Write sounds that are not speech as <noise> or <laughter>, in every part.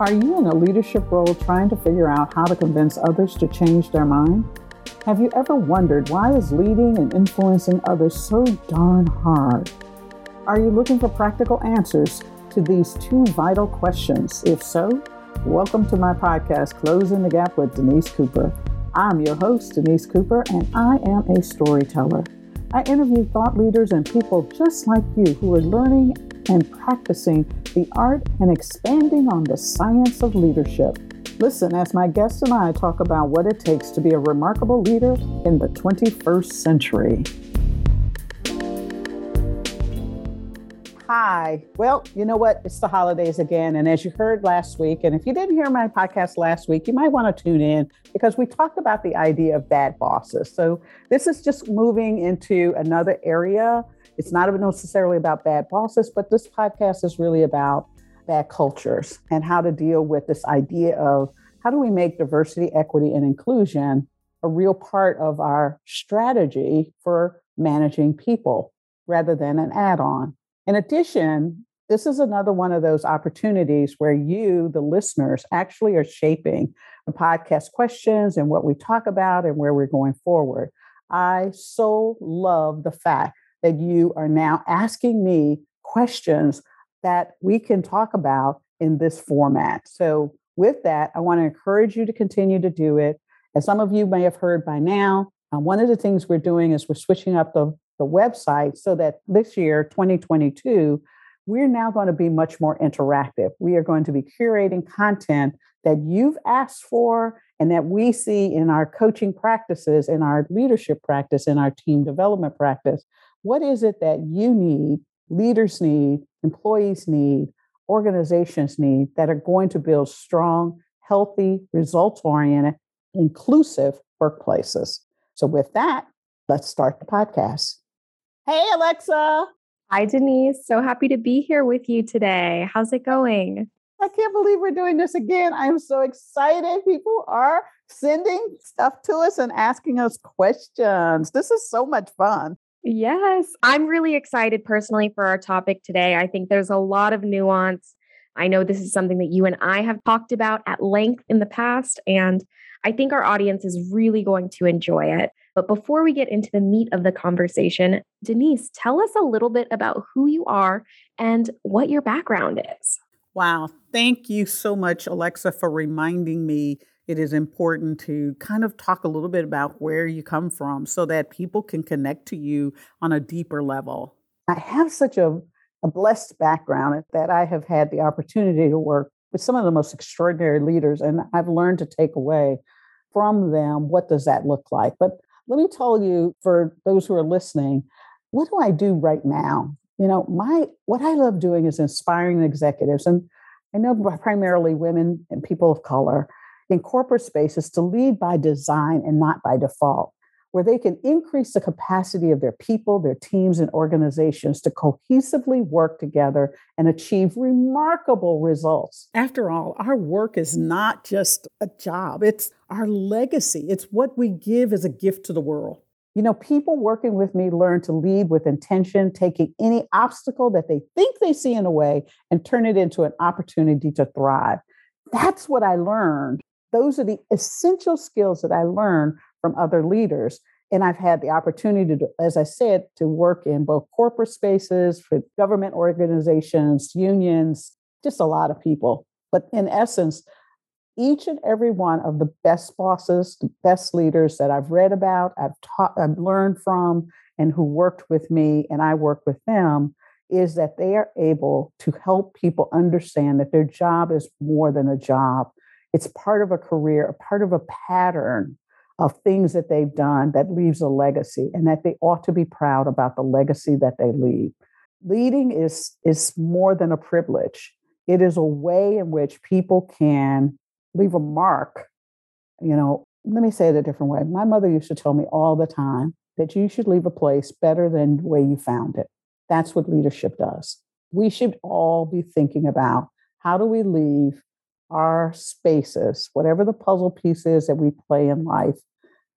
Are you in a leadership role trying to figure out how to convince others to change their mind? Have you ever wondered why is leading and influencing others so darn hard? Are you looking for practical answers to these two vital questions? If so, welcome to my podcast, Closing the Gap with Denise Cooper. I'm your host, Denise Cooper, and I am a storyteller. I interview thought leaders and people just like you who are learning and practicing the art and expanding on the science of leadership. Listen as my guest and I talk about what it takes to be a remarkable leader in the 21st century. Hi. Well, you know what? It's the holidays again. And as you heard last week, and if you didn't hear my podcast last week, you might want to tune in because we talked about the idea of bad bosses. So this is just moving into another area. It's not necessarily about bad bosses, but this podcast is really about bad cultures and how to deal with this idea of how do we make diversity, equity, and inclusion a real part of our strategy for managing people rather than an add on. In addition, this is another one of those opportunities where you, the listeners, actually are shaping the podcast questions and what we talk about and where we're going forward. I so love the fact that you are now asking me questions that we can talk about in this format. So, with that, I want to encourage you to continue to do it. As some of you may have heard by now, uh, one of the things we're doing is we're switching up the the website so that this year, 2022, we're now going to be much more interactive. We are going to be curating content that you've asked for and that we see in our coaching practices, in our leadership practice, in our team development practice. What is it that you need, leaders need, employees need, organizations need that are going to build strong, healthy, results oriented, inclusive workplaces? So, with that, let's start the podcast. Hey, Alexa. Hi, Denise. So happy to be here with you today. How's it going? I can't believe we're doing this again. I'm so excited. People are sending stuff to us and asking us questions. This is so much fun. Yes, I'm really excited personally for our topic today. I think there's a lot of nuance. I know this is something that you and I have talked about at length in the past, and I think our audience is really going to enjoy it. But before we get into the meat of the conversation, Denise, tell us a little bit about who you are and what your background is. Wow. Thank you so much, Alexa, for reminding me it is important to kind of talk a little bit about where you come from so that people can connect to you on a deeper level. I have such a, a blessed background that I have had the opportunity to work with some of the most extraordinary leaders, and I've learned to take away from them what does that look like. But let me tell you, for those who are listening, what do I do right now? You know, my what I love doing is inspiring executives, and I know primarily women and people of color in corporate spaces to lead by design and not by default where they can increase the capacity of their people, their teams, and organizations to cohesively work together and achieve remarkable results. After all, our work is not just a job, it's our legacy, it's what we give as a gift to the world. You know, people working with me learn to lead with intention, taking any obstacle that they think they see in a way and turn it into an opportunity to thrive. That's what I learned. Those are the essential skills that I learned from other leaders. And I've had the opportunity to, as I said, to work in both corporate spaces, for government organizations, unions, just a lot of people. But in essence, each and every one of the best bosses, the best leaders that I've read about, I've taught, I've learned from, and who worked with me, and I work with them, is that they are able to help people understand that their job is more than a job. It's part of a career, a part of a pattern of things that they've done that leaves a legacy and that they ought to be proud about the legacy that they leave. Leading is, is more than a privilege. It is a way in which people can leave a mark. You know, let me say it a different way. My mother used to tell me all the time that you should leave a place better than the way you found it. That's what leadership does. We should all be thinking about how do we leave our spaces, whatever the puzzle piece is that we play in life,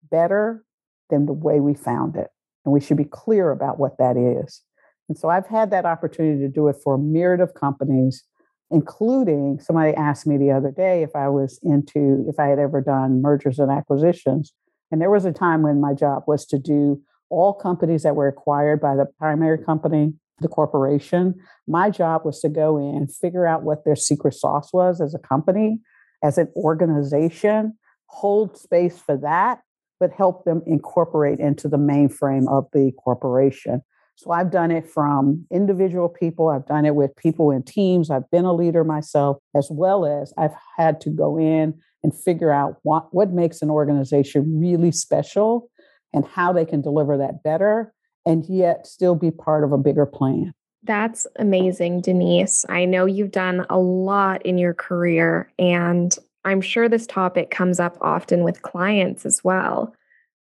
better than the way we found it. And we should be clear about what that is. And so I've had that opportunity to do it for a myriad of companies including somebody asked me the other day if I was into, if I had ever done mergers and acquisitions. And there was a time when my job was to do all companies that were acquired by the primary company, the corporation. My job was to go in, figure out what their secret sauce was as a company, as an organization, hold space for that, but help them incorporate into the mainframe of the corporation. So I've done it from individual people, I've done it with people in teams, I've been a leader myself, as well as I've had to go in and figure out what, what makes an organization really special and how they can deliver that better and yet still be part of a bigger plan. That's amazing, Denise. I know you've done a lot in your career, and I'm sure this topic comes up often with clients as well.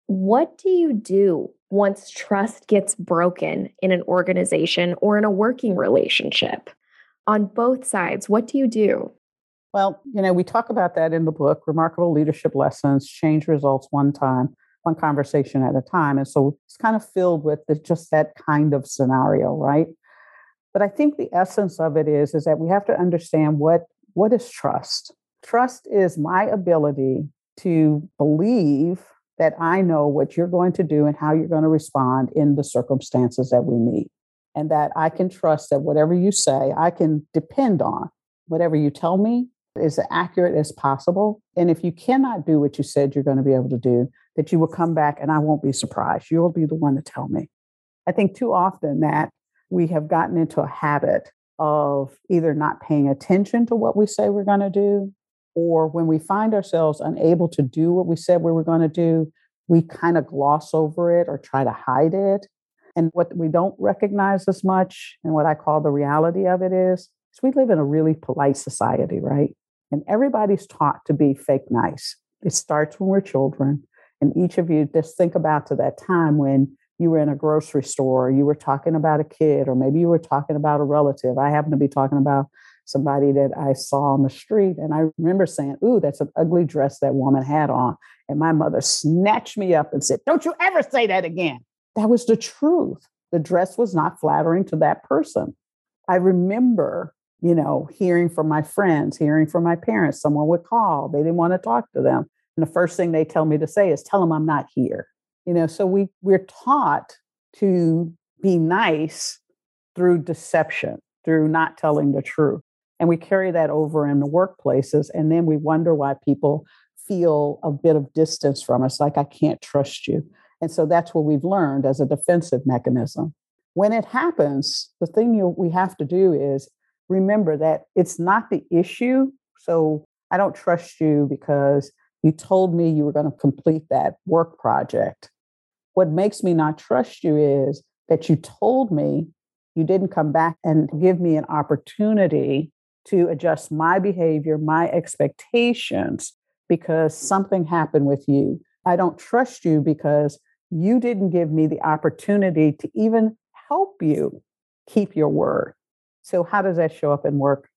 What do you do once trust gets broken in an organization or in a working relationship on both sides what do you do well you know we talk about that in the book remarkable leadership lessons change results one time one conversation at a time and so it's kind of filled with the, just that kind of scenario right but i think the essence of it is is that we have to understand what what is trust trust is my ability to believe that I know what you're going to do and how you're going to respond in the circumstances that we meet. And that I can trust that whatever you say, I can depend on. Whatever you tell me is accurate as possible. And if you cannot do what you said you're going to be able to do, that you will come back and I won't be surprised. You'll be the one to tell me. I think too often that we have gotten into a habit of either not paying attention to what we say we're going to do or when we find ourselves unable to do what we said we were going to do, we kind of gloss over it or try to hide it. And what we don't recognize as much, and what I call the reality of it is, is we live in a really polite society, right? And everybody's taught to be fake nice. It starts when we're children. And each of you just think about to that time when you were in a grocery store, you were talking about a kid, or maybe you were talking about a relative. I happen to be talking about somebody that I saw on the street. And I remember saying, Ooh, that's an ugly dress that woman had on. And my mother snatched me up and said, Don't you ever say that again. That was the truth. The dress was not flattering to that person. I remember, you know, hearing from my friends, hearing from my parents, someone would call, they didn't want to talk to them. And the first thing they tell me to say is, Tell them I'm not here. You know, so we, we're taught to be nice through deception, through not telling the truth. And we carry that over in the workplaces. And then we wonder why people feel a bit of distance from us, like, I can't trust you. And so that's what we've learned as a defensive mechanism. When it happens, the thing you, we have to do is remember that it's not the issue. So I don't trust you because you told me you were going to complete that work project. What makes me not trust you is that you told me you didn't come back and give me an opportunity to adjust my behavior, my expectations, because something happened with you. I don't trust you because you didn't give me the opportunity to even help you keep your word. So how does that show up in work?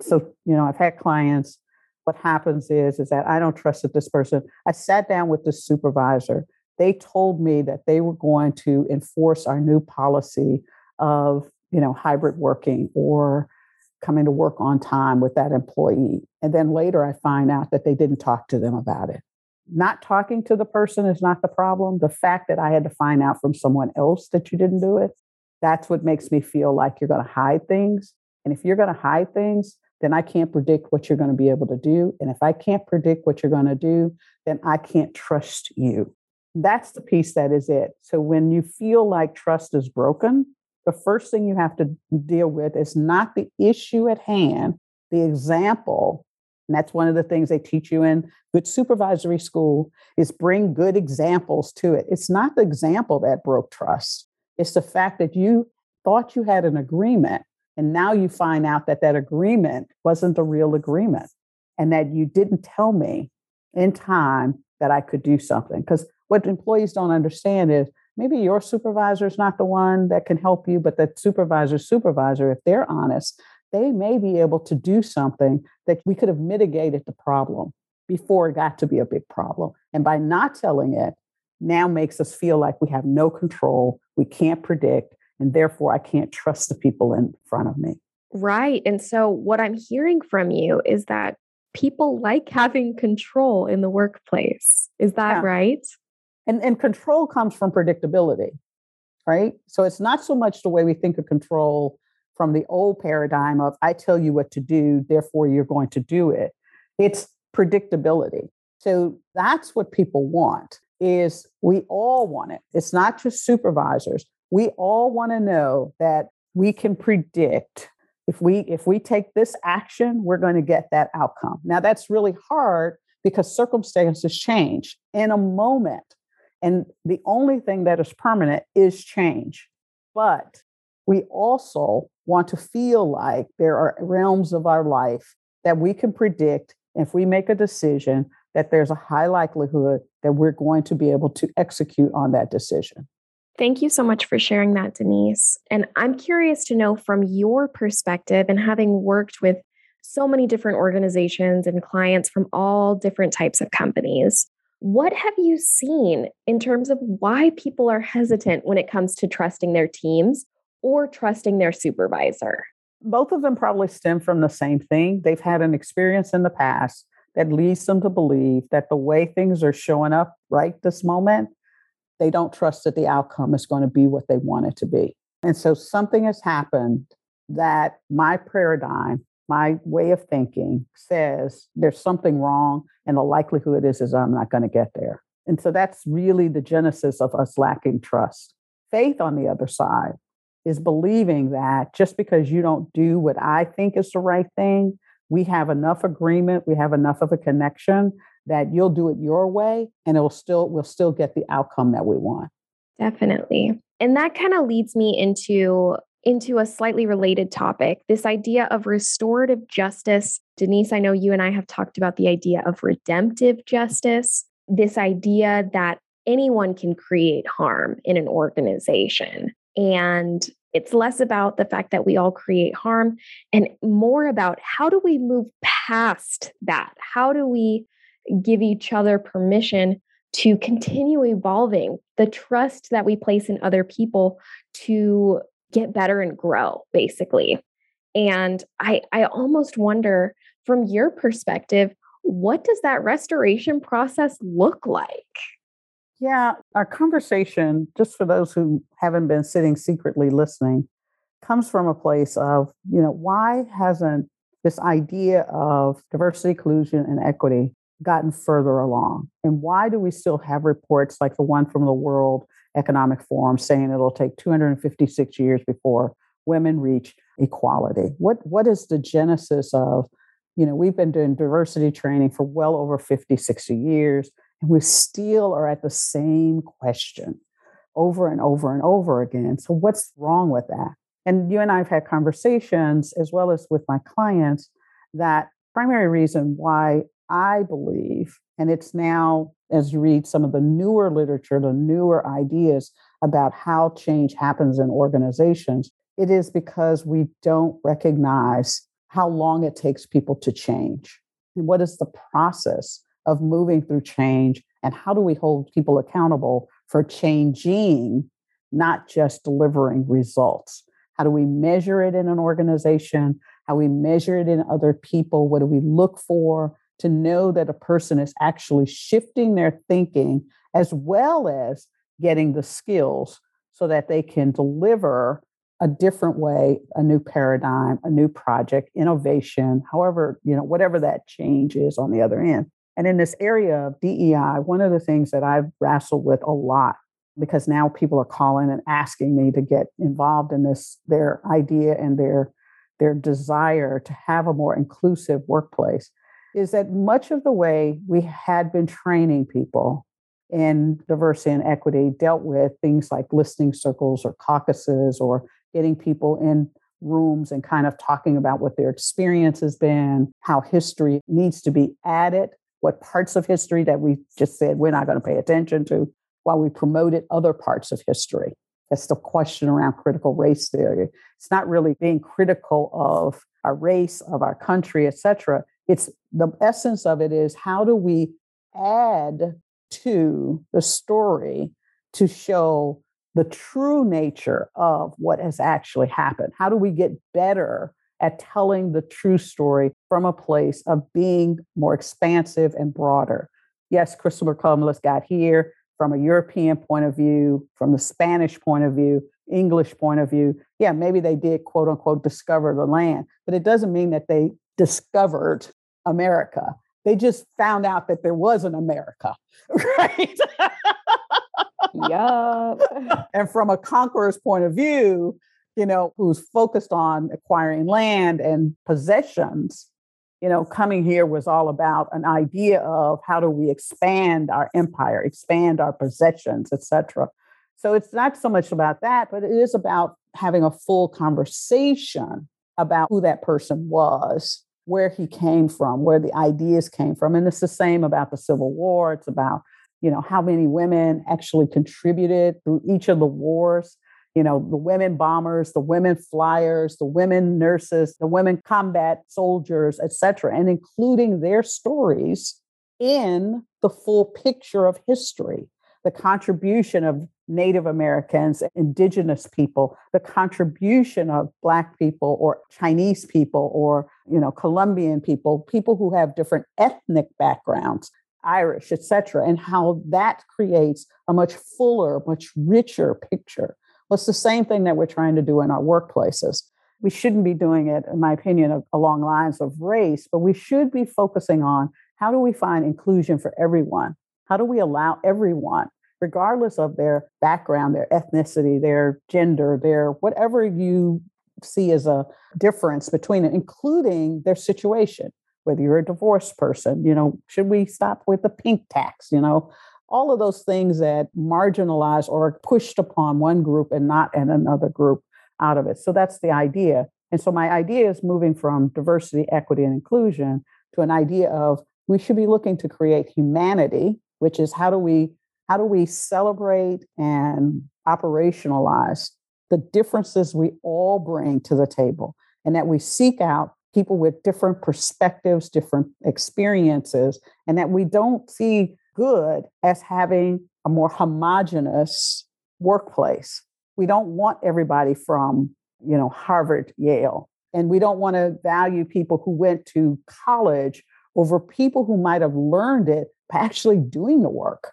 So, you know, I've had clients what happens is is that I don't trust that this person. I sat down with the supervisor. They told me that they were going to enforce our new policy of, you know, hybrid working or coming to work on time with that employee. And then later I find out that they didn't talk to them about it. Not talking to the person is not the problem. The fact that I had to find out from someone else that you didn't do it, that's what makes me feel like you're going to hide things. And if you're going to hide things, then I can't predict what you're going to be able to do. And if I can't predict what you're going to do, then I can't trust you. That's the piece that is it. So when you feel like trust is broken, the first thing you have to deal with is not the issue at hand, the example. And that's one of the things they teach you in good supervisory school is bring good examples to it. It's not the example that broke trust. It's the fact that you thought you had an agreement and now you find out that that agreement wasn't the real agreement and that you didn't tell me in time that I could do something. Because what employees don't understand is maybe your supervisor is not the one that can help you, but the supervisor's supervisor, if they're honest, they may be able to do something that we could have mitigated the problem before it got to be a big problem. And by not telling it, now makes us feel like we have no control, we can't predict, and therefore I can't trust the people in front of me. Right. And so, what I'm hearing from you is that people like having control in the workplace. Is that yeah. right? And, and control comes from predictability, right? So, it's not so much the way we think of control from the old paradigm of I tell you what to do, therefore you're going to do it. It's predictability. So that's what people want is we all want it. It's not just supervisors. We all want to know that we can predict if we if we take this action, we're going to get that outcome. Now that's really hard because circumstances change in a moment. And the only thing that is permanent is change. But we also want to feel like there are realms of our life that we can predict. If we make a decision, that there's a high likelihood that we're going to be able to execute on that decision. Thank you so much for sharing that, Denise. And I'm curious to know from your perspective and having worked with so many different organizations and clients from all different types of companies, what have you seen in terms of why people are hesitant when it comes to trusting their teams or trusting their supervisor? Both of them probably stem from the same thing. They've had an experience in the past that leads them to believe that the way things are showing up right this moment, they don't trust that the outcome is going to be what they want it to be. And so something has happened that my paradigm, my way of thinking says there's something wrong and the likelihood is is I'm not going to get there. And so that's really the genesis of us lacking trust. Faith on the other side is believing that just because you don't do what I think is the right thing, we have enough agreement, we have enough of a connection that you'll do it your way and it'll still we'll still get the outcome that we want. Definitely. And that kind of leads me into into a slightly related topic, this idea of restorative justice. Denise, I know you and I have talked about the idea of redemptive justice, this idea that anyone can create harm in an organization. And it's less about the fact that we all create harm and more about how do we move past that? How do we give each other permission to continue evolving the trust that we place in other people to get better and grow, basically? And I, I almost wonder from your perspective, what does that restoration process look like? Yeah, our conversation, just for those who haven't been sitting secretly listening, comes from a place of, you know, why hasn't this idea of diversity, inclusion, and equity gotten further along? And why do we still have reports like the one from the World Economic Forum saying it'll take 256 years before women reach equality? What what is the genesis of, you know, we've been doing diversity training for well over 50, 60 years. And we still are at the same question over and over and over again. So, what's wrong with that? And you and I have had conversations, as well as with my clients, that primary reason why I believe, and it's now as you read some of the newer literature, the newer ideas about how change happens in organizations, it is because we don't recognize how long it takes people to change. And what is the process of moving through change and how do we hold people accountable for changing not just delivering results? How do we measure it in an organization? How we measure it in other people? What do we look for to know that a person is actually shifting their thinking as well as getting the skills so that they can deliver a different way a new paradigm a new project innovation however you know whatever that change is on the other end. And in this area of DEI, one of the things that I've wrestled with a lot, because now people are calling and asking me to get involved in this, their idea and their their desire to have a more inclusive workplace, is that much of the way we had been training people in diversity and equity dealt with things like listening circles or caucuses or getting people in rooms and kind of talking about what their experience has been, how history needs to be added what parts of history that we just said we're not going to pay attention to while we promoted other parts of history. That's the question around critical race theory. It's not really being critical of our race, of our country, etc. It's the essence of it is how do we add to the story to show the true nature of what has actually happened? How do we get better at telling the true story from a place of being more expansive and broader. Yes, Christopher Columbus got here from a European point of view, from the Spanish point of view, English point of view. Yeah, maybe they did quote unquote discover the land, but it doesn't mean that they discovered America. They just found out that there was an America, <laughs> right? yup. <laughs> And from a conqueror's point of view, you know, who's focused on acquiring land and possessions, you know, coming here was all about an idea of how do we expand our empire, expand our possessions, etc. So it's not so much about that, but it is about having a full conversation about who that person was, where he came from, where the ideas came from. And it's the same about the Civil War. It's about, you know, how many women actually contributed through each of the wars you know, the women bombers, the women flyers, the women nurses, the women combat soldiers, etc., and including their stories in the full picture of history, the contribution of Native Americans, indigenous people, the contribution of black people or Chinese people or, you know, Colombian people, people who have different ethnic backgrounds, Irish, etc., and how that creates a much fuller, much richer picture well, it's the same thing that we're trying to do in our workplaces. We shouldn't be doing it, in my opinion, along lines of race, but we should be focusing on how do we find inclusion for everyone? How do we allow everyone, regardless of their background, their ethnicity, their gender, their whatever you see as a difference between it, including their situation? Whether you're a divorced person, you know, should we stop with the pink tax? You know, all of those things that marginalize or pushed upon one group and not in another group out of it. So that's the idea. And so my idea is moving from diversity, equity, and inclusion to an idea of we should be looking to create humanity, which is how do we how do we celebrate and operationalize the differences we all bring to the table and that we seek out people with different perspectives, different experiences, and that we don't see good as having a more homogenous workplace. We don't want everybody from, you know, Harvard, Yale, and we don't want to value people who went to college over people who might have learned it actually doing the work,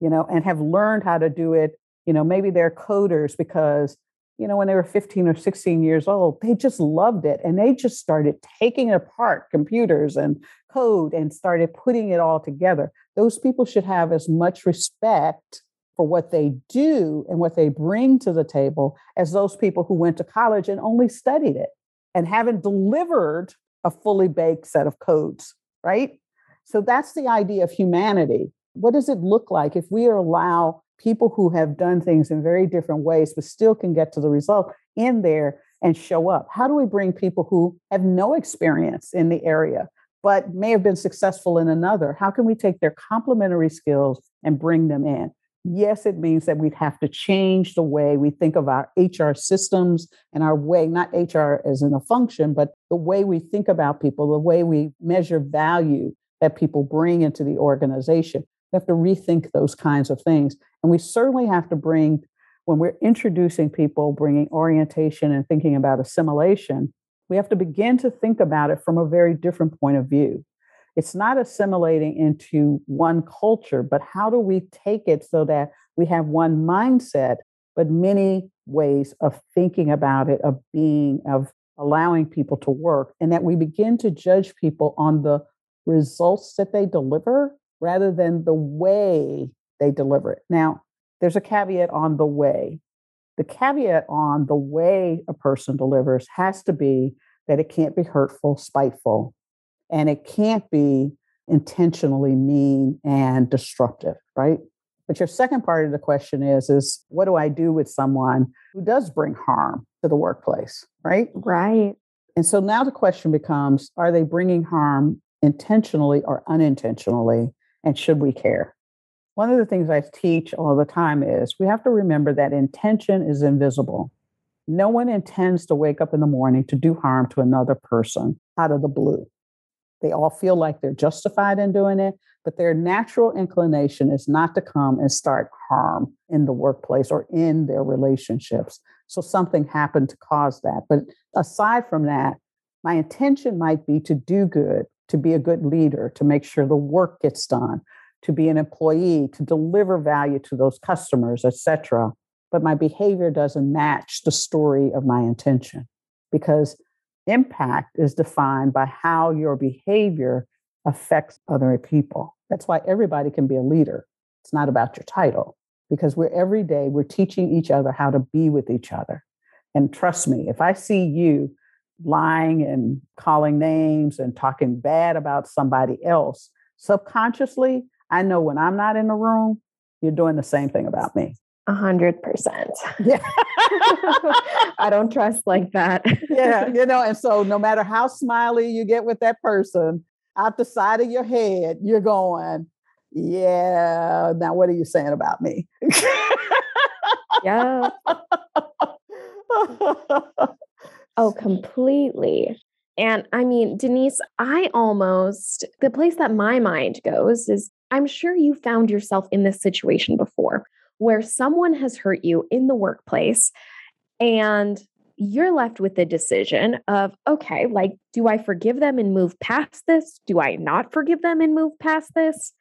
you know, and have learned how to do it. You know, maybe they're coders because, you know, when they were 15 or 16 years old, they just loved it and they just started taking apart computers and code and started putting it all together those people should have as much respect for what they do and what they bring to the table as those people who went to college and only studied it and haven't delivered a fully baked set of codes, right? So that's the idea of humanity. What does it look like if we allow people who have done things in very different ways but still can get to the result in there and show up? How do we bring people who have no experience in the area but may have been successful in another. How can we take their complementary skills and bring them in? Yes, it means that we'd have to change the way we think of our HR systems and our way, not HR as in a function, but the way we think about people, the way we measure value that people bring into the organization. We have to rethink those kinds of things. And we certainly have to bring, when we're introducing people, bringing orientation and thinking about assimilation, we have to begin to think about it from a very different point of view. It's not assimilating into one culture, but how do we take it so that we have one mindset, but many ways of thinking about it, of being, of allowing people to work, and that we begin to judge people on the results that they deliver rather than the way they deliver it. Now, there's a caveat on the way. The caveat on the way a person delivers has to be that it can't be hurtful, spiteful, and it can't be intentionally mean and destructive, right? But your second part of the question is is what do I do with someone who does bring harm to the workplace, right? Right. And so now the question becomes are they bringing harm intentionally or unintentionally and should we care? One of the things I teach all the time is we have to remember that intention is invisible. No one intends to wake up in the morning to do harm to another person out of the blue. They all feel like they're justified in doing it, but their natural inclination is not to come and start harm in the workplace or in their relationships. So something happened to cause that. But aside from that, My intention might be to do good, to be a good leader, to make sure the work gets done, to be an employee, to deliver value to those customers, etc. But my behavior doesn't match the story of my intention because impact is defined by how your behavior affects other people. That's why everybody can be a leader. It's not about your title because we're every day we're teaching each other how to be with each other. And trust me, if I see you lying and calling names and talking bad about somebody else, subconsciously, I know when I'm not in the room, you're doing the same thing about me. A hundred percent. Yeah. <laughs> I don't trust like that. yeah. <laughs> You know, and so no matter how smiley you get with that person, out the side of your head, you're going, Yeah, now what are you saying about me? <laughs> yeah. Oh, completely. And I mean, Denise, I almost, the place that my mind goes is I'm sure you found yourself in this situation before where someone has hurt you in the workplace and you're left with the decision of, okay, like, do I forgive them and move past this? Do I not forgive them and move past this?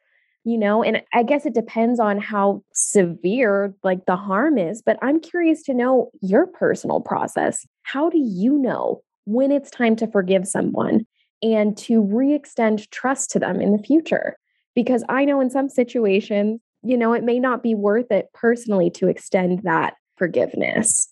You know, and I guess it depends on how severe like the harm is, but I'm curious to know your personal process. How do you know when it's time to forgive someone and to re extend trust to them in the future? Because I know in some situations, you know, it may not be worth it personally to extend that forgiveness.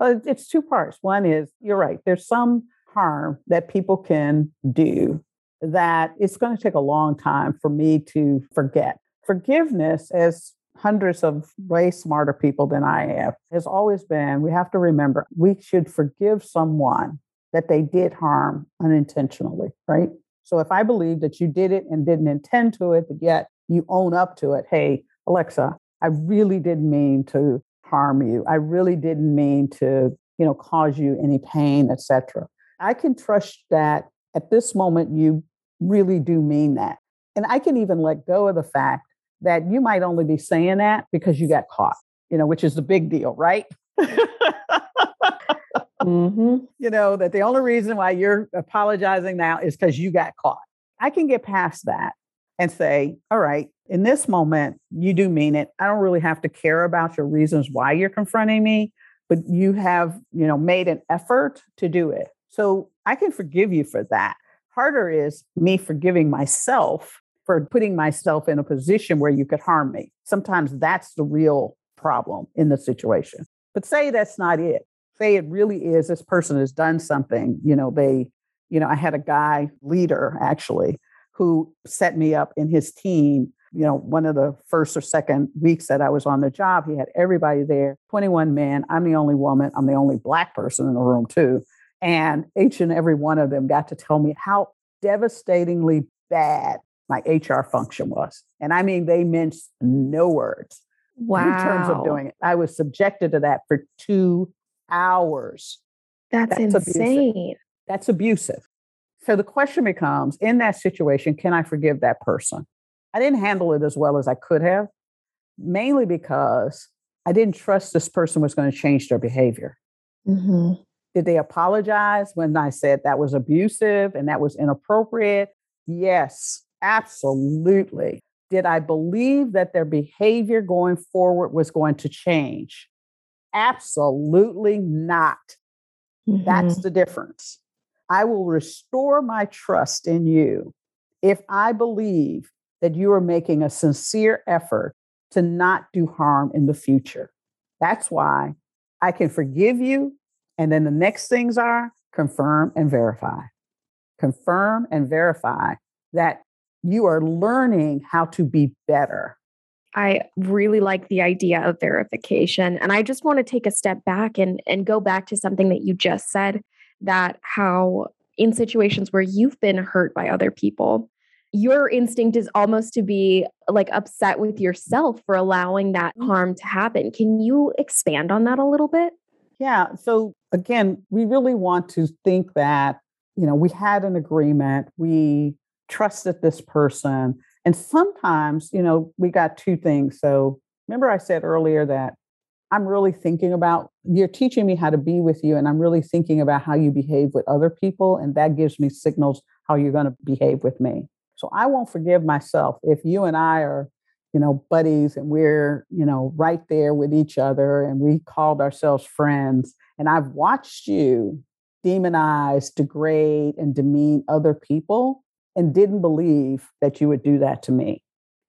Uh, well, it's two parts. One is you're right, there's some harm that people can do that it's going to take a long time for me to forget. Forgiveness, as hundreds of way smarter people than I have, has always been we have to remember we should forgive someone that they did harm unintentionally, right? So if I believe that you did it and didn't intend to it, but yet you own up to it, hey, Alexa, I really didn't mean to harm you. I really didn't mean to, you know, cause you any pain, etc. I can trust that at this moment you really do mean that. And I can even let go of the fact that you might only be saying that because you got caught, you know, which is the big deal, right? mm-hmm. <laughs> You know, that the only reason why you're apologizing now is because you got caught. I can get past that and say, all right, in this moment, you do mean it. I don't really have to care about your reasons why you're confronting me, but you have, you know, made an effort to do it. So I can forgive you for that. Harder is me forgiving myself for putting myself in a position where you could harm me. Sometimes that's the real problem in the situation. But say that's not it. Say it really is this person has done something, you know, they, you know, I had a guy leader actually who set me up in his team. You know, one of the first or second weeks that I was on the job, he had everybody there 21 men. I'm the only woman. I'm the only Black person in the room, too. And each and every one of them got to tell me how devastatingly bad my HR function was. And I mean, they minced no words wow. in terms of doing it. I was subjected to that for two hours. That's, That's insane. Abusive. That's abusive. So the question becomes in that situation, can I forgive that person? I didn't handle it as well as I could have, mainly because I didn't trust this person was going to change their behavior. Mm-hmm. Did they apologize when I said that was abusive and that was inappropriate? Yes, absolutely. Did I believe that their behavior going forward was going to change? Absolutely not. Mm-hmm. That's the difference. I will restore my trust in you if I believe that you are making a sincere effort to not do harm in the future. That's why I can forgive you. And then the next things are confirm and verify. Confirm and verify that you are learning how to be better. I really like the idea of verification. And I just want to take a step back and, and go back to something that you just said that how in situations where you've been hurt by other people, your instinct is almost to be like upset with yourself for allowing that mm. harm to happen. Can you expand on that a little bit? Yeah. So again, we really want to think that, you know, we had an agreement, we trusted this person. And sometimes, you know, we got two things. So remember, I said earlier that I'm really thinking about you're teaching me how to be with you, and I'm really thinking about how you behave with other people. And that gives me signals how you're going to behave with me. So I won't forgive myself if you and I are, you know, buddies and we're, you know, right there with each other and we called ourselves friends. And I've watched you demonize, degrade, and demean other people and didn't believe that you would do that to me.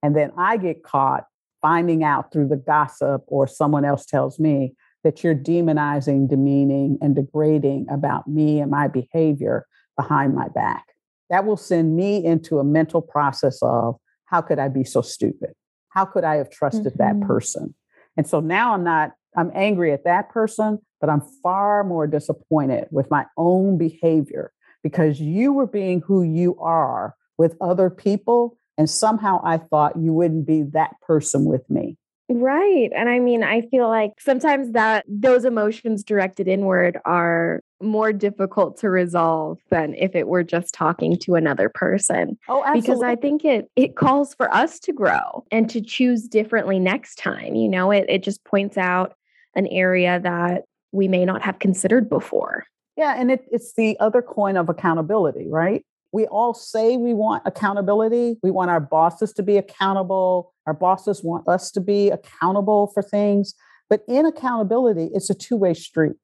And then I get caught finding out through the gossip or someone else tells me that you're demonizing, demeaning, and degrading about me and my behavior behind my back. That will send me into a mental process of how could I be so stupid? How could I have trusted mm-hmm. that person? And so now I'm not, I'm angry at that person, but I'm far more disappointed with my own behavior because you were being who you are with other people and somehow I thought you wouldn't be that person with me. Right. And I mean, I feel like sometimes that those emotions directed inward are more difficult to resolve than if it were just talking to another person. Oh, absolutely. Because I think it it calls for us to grow and to choose differently next time. You know, it it just points out an area that we may not have considered before. Yeah, and it, it's the other coin of accountability, right? we all say we want accountability. We want our bosses to be accountable. Our bosses want us to be accountable for things. But in accountability, it's a two way street.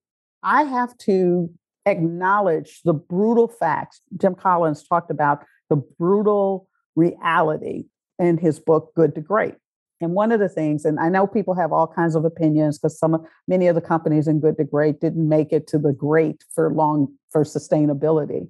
I have to acknowledge the brutal facts. Jim Collins talked about the brutal reality in his book, Good to Great. And one of the things, and I know people have all kinds of opinions because some of many of the companies in Good to Great didn't make it to the great for long for sustainability.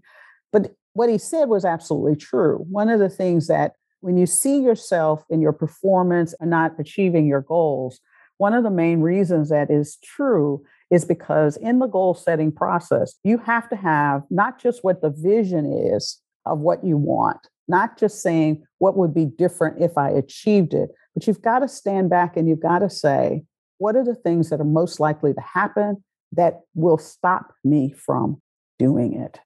But what he said was absolutely true. One of the things that when you see yourself in your performance and not achieving your goals, one of the main reasons that is true is because in the goal setting process, you have to have not just what the vision is of what you want, not just saying what would be different if I achieved it, but you've got to stand back and you've got to say, what are the things that are most likely to happen that will stop me from doing it?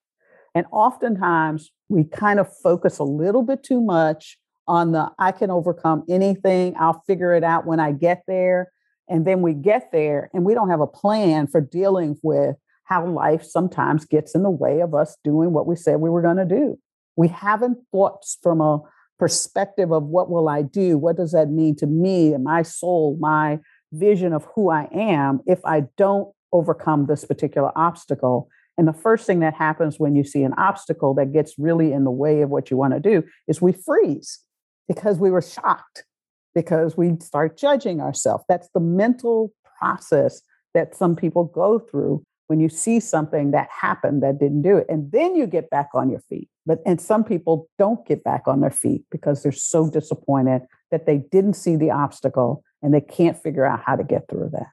And oftentimes we kind of focus a little bit too much on the I can overcome anything, I'll figure it out when I get there. And then we get there and we don't have a plan for dealing with how life sometimes gets in the way of us doing what we said we were going to do. We haven't thought from a perspective of what will I do? What does that mean to me and my soul, my vision of who I am if I don't overcome this particular obstacle? And the first thing that happens when you see an obstacle that gets really in the way of what you want to do is we freeze because we were shocked, because we start judging ourselves. That's the mental process that some people go through when you see something that happened that didn't do it. And then you get back on your feet. But and some people don't get back on their feet because they're so disappointed that they didn't see the obstacle and they can't figure out how to get through that.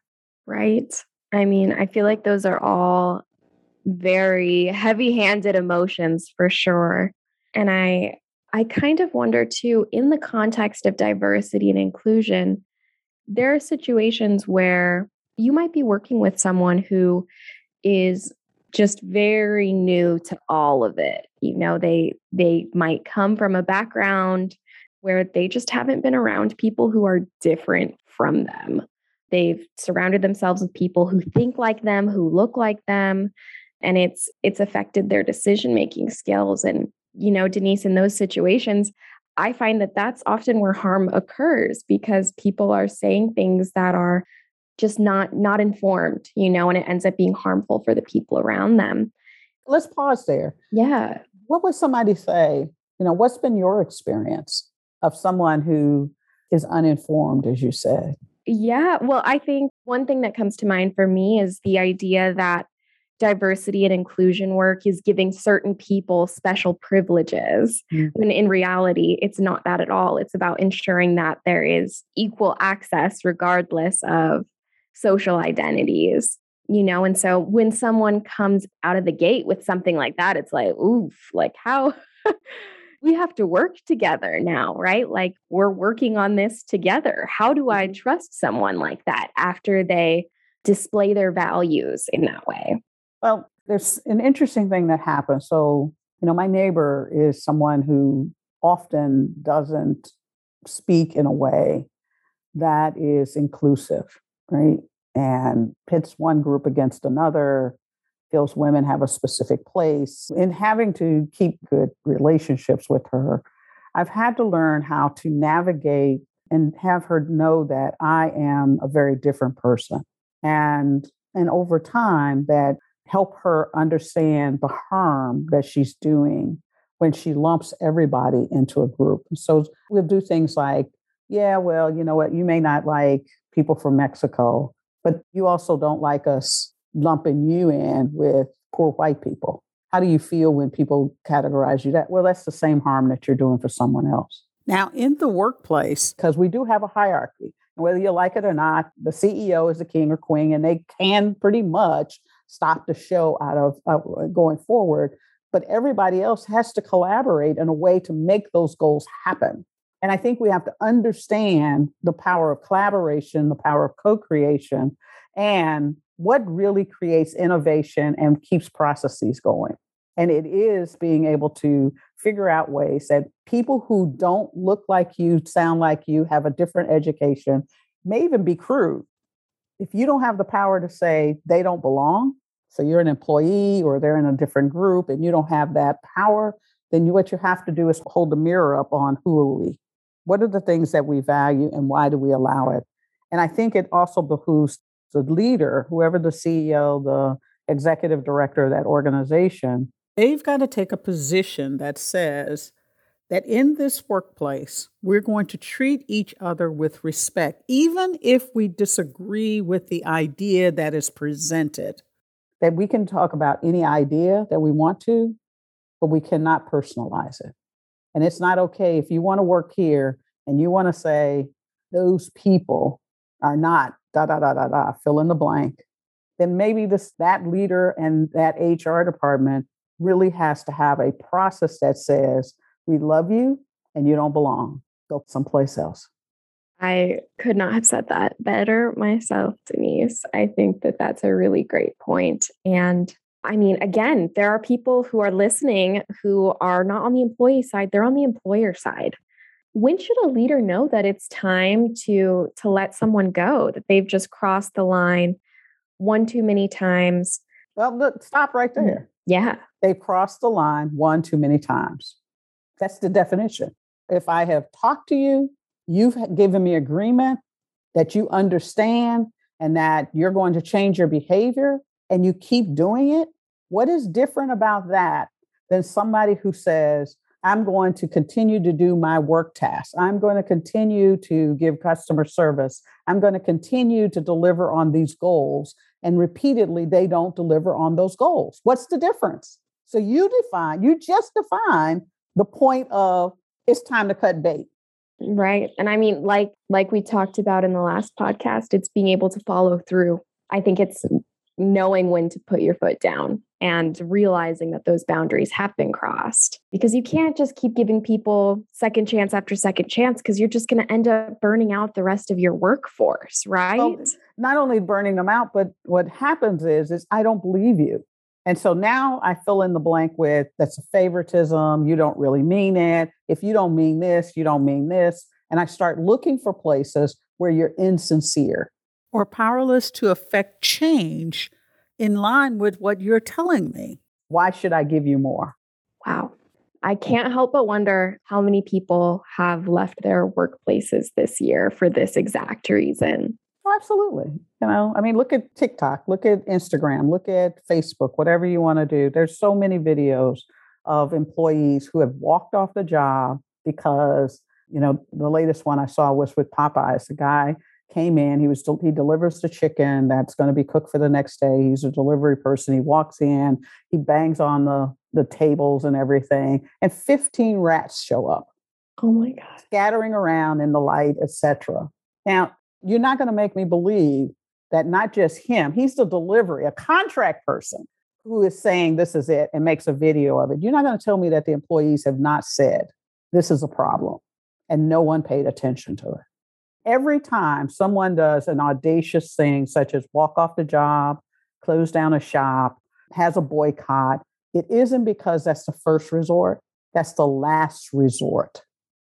Right. I mean, I feel like those are all very heavy-handed emotions for sure. And I I kind of wonder too in the context of diversity and inclusion, there are situations where you might be working with someone who is just very new to all of it. You know, they they might come from a background where they just haven't been around people who are different from them. They've surrounded themselves with people who think like them, who look like them, and it's it's affected their decision making skills and you know denise in those situations i find that that's often where harm occurs because people are saying things that are just not not informed you know and it ends up being harmful for the people around them. Let's pause there. Yeah. What would somebody say you know what's been your experience of someone who is uninformed as you said? Yeah well i think one thing that comes to mind for me is the idea that diversity and inclusion work is giving certain people special privileges mm. when in reality it's not that at all. It's about ensuring that there is equal access regardless of social identities you know and so when someone comes out of the gate with something like that it's like oof like how <laughs> we have to work together now right like we're working on this together how do i mm-hmm. trust someone like that after they display their values in that way well, there's an interesting thing that happens. So, you know, my neighbor is someone who often doesn't speak in a way that is inclusive, right? and pits one group against another, feels women have a specific place. In having to keep good relationships with her, I've had to learn how to navigate and have her know that I am a very different person. And and over time that help her understand the harm that she's doing when she lumps everybody into a group. So we'll do things like, yeah, well, you know what, you may not like people from Mexico, but you also don't like us lumping you in with poor white people. How do you feel when people categorize you that? Well, that's the same harm that you're doing for someone else. Now, in the workplace, because we do have a hierarchy, whether you like it or not, the CEO is the king or queen, and they can pretty much stop the show out of uh, going forward. But everybody else has to collaborate in a way to make those goals happen. And I think we have to understand the power of collaboration, the power of co creation, and what really creates innovation and keeps processes going. And it is being able to figure out ways that people who don't look like you, sound like you, have a different education, may even be crude. If you don't have the power to say they don't belong, so you're an employee or they're in a different group and you don't have that power, then you, what you have to do is hold the mirror up on who are we? What are the things that we value and why do we allow it? And I think it also behooves the leader, whoever the CEO, the executive director of that organization, they've got to take a position that says that in this workplace, we're going to treat each other with respect, even if we disagree with the idea that is presented. That we can talk about any idea that we want to, but we cannot personalize it. And it's not okay if you want to work here and you want to say those people are not da da da da da, fill in the blank, then maybe this that leader and that HR department really has to have a process that says, we love you and you don't belong. Go someplace else. I could not have said that better myself, Denise. I think that that's a really great point. And I mean, again, there are people who are listening who are not on the employee side, they're on the employer side. When should a leader know that it's time to to let someone go, that they've just crossed the line one too many times? Well, look, stop right mm, there. Yeah. They've crossed the line one too many times. That's the definition. If I have talked to you, you've given me agreement that you understand and that you're going to change your behavior and you keep doing it, what is different about that than somebody who says, I'm going to continue to do my work tasks. I'm going to continue to give customer service. I'm going to continue to deliver on these goals. And repeatedly, they don't deliver on those goals. What's the difference? So you define, you just define the point of it's time to cut bait. Right. And I mean, like like we talked about in the last podcast, it's being able to follow through. I think it's knowing when to put your foot down and realizing that those boundaries have been crossed because you can't just keep giving people second chance after second chance because you're just going to end up burning out the rest of your workforce right well, not only burning them out but what happens is is i don't believe you and so now I fill in the blank with that's a favoritism. You don't really mean it. If you don't mean this, you don't mean this. And I start looking for places where you're insincere or powerless to affect change in line with what you're telling me. Why should I give you more? Wow. I can't help but wonder how many people have left their workplaces this year for this exact reason. Oh, absolutely. You know, I mean, look at TikTok, look at Instagram, look at Facebook, whatever you want to do. There's so many videos of employees who have walked off the job because, you know, the latest one I saw was with Popeyes. The guy came in, he was he delivers the chicken that's going to be cooked for the next day. He's a delivery person. He walks in, he bangs on the the tables and everything, and 15 rats show up. Oh my god. Scattering around in the light, etc. Now, you're not going to make me believe that not just him, he's the delivery, a contract person who is saying this is it and makes a video of it. You're not going to tell me that the employees have not said this is a problem and no one paid attention to it. Every time someone does an audacious thing, such as walk off the job, close down a shop, has a boycott, it isn't because that's the first resort, that's the last resort.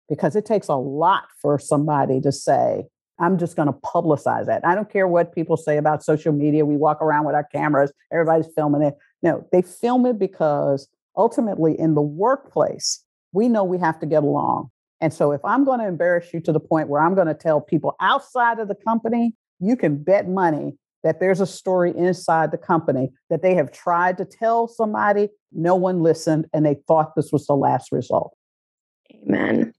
Because it takes a lot for somebody to say, I'm just going to publicize that. I don't care what people say about social media. We walk around with our cameras, everybody's filming it. No, they film it because ultimately in the workplace, we know we have to get along. And so if I'm going to embarrass you to the point where I'm going to tell people outside of the company, you can bet money that there's a story inside the company that they have tried to tell somebody, no one listened, and they thought this was the last result. Amen.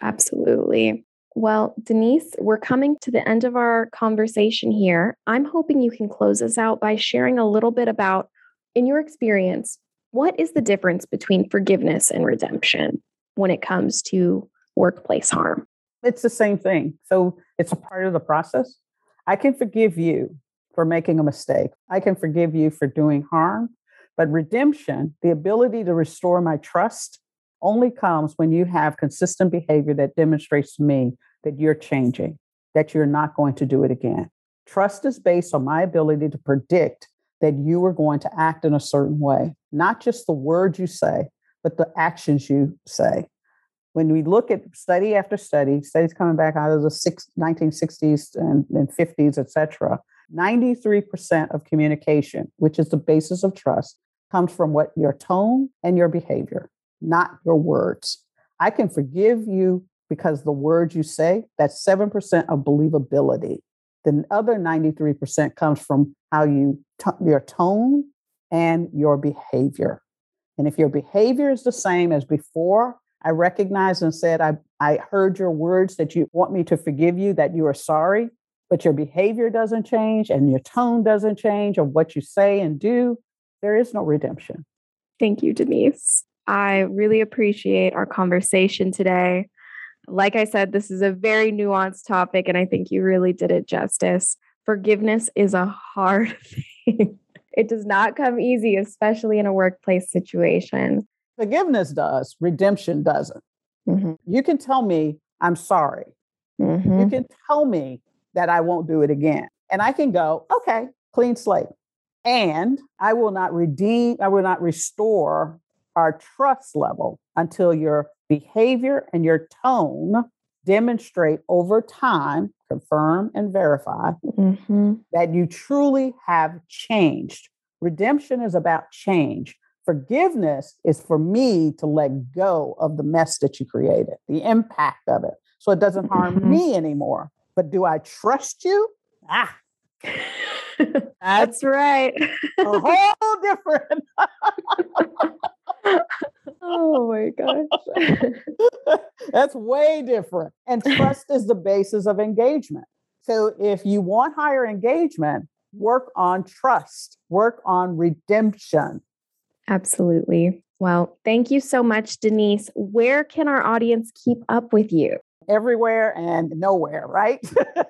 Absolutely. Well, Denise, we're coming to the end of our conversation here. I'm hoping you can close us out by sharing a little bit about, in your experience, what is the difference between forgiveness and redemption when it comes to workplace harm? It's the same thing. So it's a part of the process. I can forgive you for making a mistake, I can forgive you for doing harm. But redemption, the ability to restore my trust, only comes when you have consistent behavior that demonstrates to me that you're changing, that you're not going to do it again. Trust is based on my ability to predict that you are going to act in a certain way, not just the words you say, but the actions you say. When we look at study after study, studies coming back out of the six, 1960s and, and 50s, et cetera, 93% of communication, which is the basis of trust, comes from what your tone and your behavior, not your words. I can forgive you because the words you say, that's 7% of believability. The other 93% comes from how you, t- your tone and your behavior. And if your behavior is the same as before, I recognized and said, I, I heard your words that you want me to forgive you, that you are sorry, but your behavior doesn't change and your tone doesn't change or what you say and do, there is no redemption. Thank you, Denise. I really appreciate our conversation today. Like I said, this is a very nuanced topic, and I think you really did it justice. Forgiveness is a hard <laughs> thing. It does not come easy, especially in a workplace situation. Forgiveness does, redemption doesn't. Mm-hmm. You can tell me, I'm sorry. Mm-hmm. You can tell me that I won't do it again. And I can go, okay, clean slate. And I will not redeem, I will not restore our trust level until your behavior and your tone demonstrate over time, confirm and verify mm-hmm. that you truly have changed. Redemption is about change. Forgiveness is for me to let go of the mess that you created, the impact of it, so it doesn't harm mm-hmm. me anymore. But do I trust you? Ah, that's, <laughs> that's right. a whole different. <laughs> oh my gosh. <laughs> That's way different. And trust is the basis of engagement. So if you want higher engagement, work on trust, work on redemption. Absolutely. Well, thank you so much, Denise. Where can our audience keep up with you? Everywhere and nowhere, right?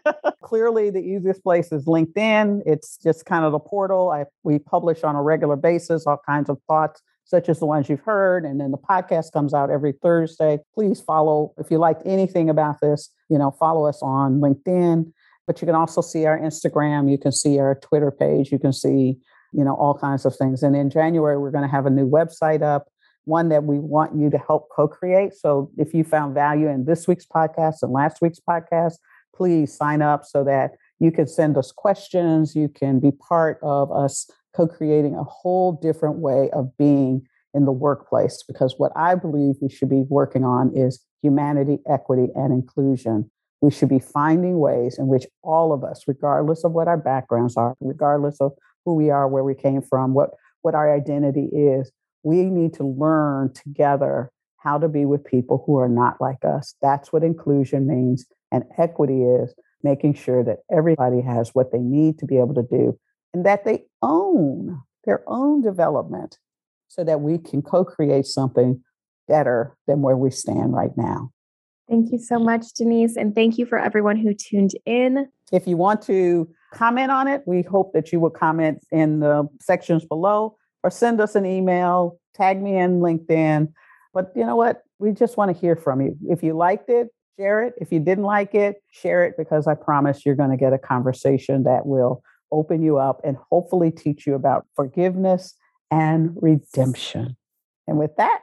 <laughs> Clearly, the easiest place is LinkedIn. It's just kind of the portal. I, we publish on a regular basis all kinds of thoughts such as the ones you've heard. And then the podcast comes out every Thursday. Please follow, if you liked anything about this, you know, follow us on LinkedIn. But you can also see our Instagram, you can see our Twitter page, you can see, you know, all kinds of things. And in January, we're going to have a new website up, one that we want you to help co create. So if you found value in this week's podcast and last week's podcast, please sign up so that you can send us questions. You can be part of us co creating a whole different way of being in the workplace. Because what I believe we should be working on is humanity, equity, and inclusion. We should be finding ways in which all of us, regardless of what our backgrounds are, regardless of who we are, where we came from, what, what our identity is, we need to learn together how to be with people who are not like us. That's what inclusion means. And equity is making sure that everybody has what they need to be able to do and that they own their own development so that we can co create something better than where we stand right now. Thank you so much, Denise. And thank you for everyone who tuned in. If you want to comment on it, we hope that you will comment in the sections below or send us an email, tag me in LinkedIn. But you know what? We just want to hear from you. If you liked it, share it. If you didn't like it, share it because I promise you're going to get a conversation that will open you up and hopefully teach you about forgiveness and redemption. And with that,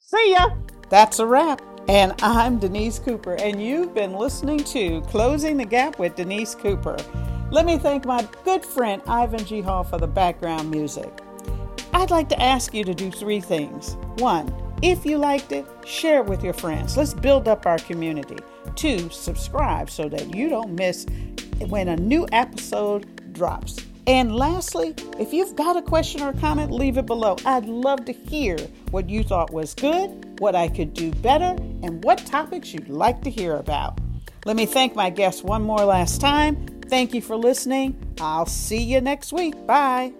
see ya. That's a wrap. And I'm Denise Cooper, and you've been listening to Closing the Gap with Denise Cooper. Let me thank my good friend Ivan G. Hall for the background music. I'd like to ask you to do three things. One, if you liked it, share it with your friends. Let's build up our community. Two, subscribe so that you don't miss when a new episode drops. And lastly, if you've got a question or comment, leave it below. I'd love to hear what you thought was good, what I could do better, and what topics you'd like to hear about. Let me thank my guests one more last time. Thank you for listening. I'll see you next week. Bye.